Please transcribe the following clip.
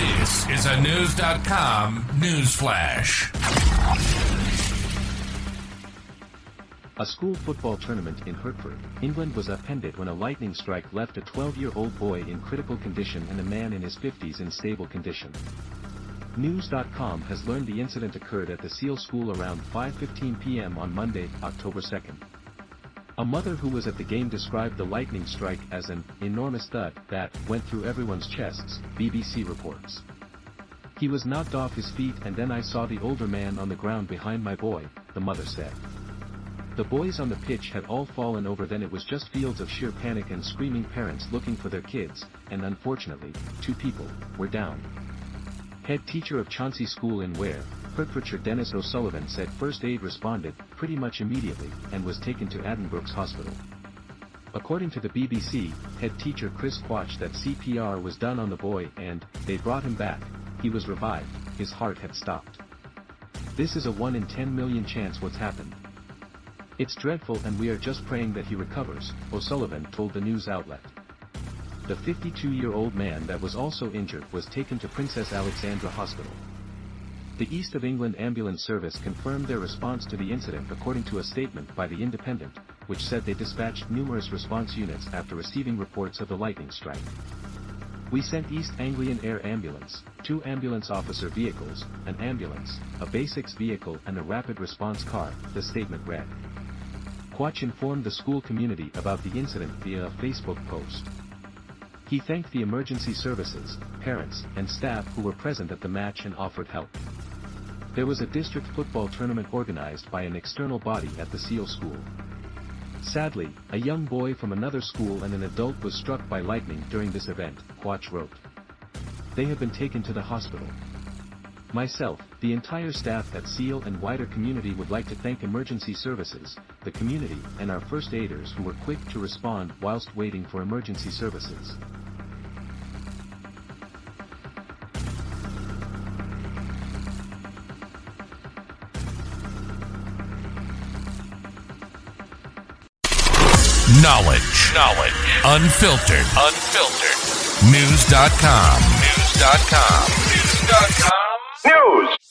This is a Knewz.com news flash. A school football tournament in Hertford, England was upended when a lightning strike left a 12-year-old boy in critical condition and a man in his 50s in stable condition. Knewz.com has learned the incident occurred at the Sele School around 5.15 p.m. on Monday, October 2nd. A mother who was at the game described the lightning strike as an enormous thud that went through everyone's chests, BBC reports. He was knocked off his feet and then I saw the older man on the ground behind my boy, the mother said. The boys on the pitch had all fallen over then it was just fields of sheer panic and screaming parents looking for their kids, and unfortunately, two people, were down. Head teacher of Chauncy School in Ware, Hertfordshire Dennis O'Sullivan said first aid responded, pretty much immediately, and was taken to Addenbrooke's Hospital. According to the BBC, head teacher Chris Quach that CPR was done on the boy and, they brought him back, he was revived, his heart had stopped. This is a 1 in 10 million chance what's happened. It's dreadful and we are just praying that he recovers, O'Sullivan told the news outlet. The 52-year-old man that was also injured was taken to Princess Alexandra Hospital. The East of England Ambulance Service confirmed their response to the incident according to a statement by The Independent, which said they dispatched numerous response units after receiving reports of the lightning strike. We sent East Anglian Air Ambulance, two ambulance officer vehicles, an ambulance, a basics vehicle and a rapid response car, the statement read. Quach informed the school community about the incident via a Facebook post. He thanked the emergency services, parents, and staff who were present at the match and offered help. There was a district football tournament organized by an external body at the Sele school. Sadly, a young boy from another school and an adult was struck by lightning during this event, Quach wrote. They have been taken to the hospital. Myself, the entire staff at Sele and wider community would like to thank emergency services, the community, and our first aiders who were quick to respond whilst waiting for emergency services. Knowledge. Knowledge. Unfiltered. Unfiltered. Knewz.com. Knewz.com. Knewz.com. News.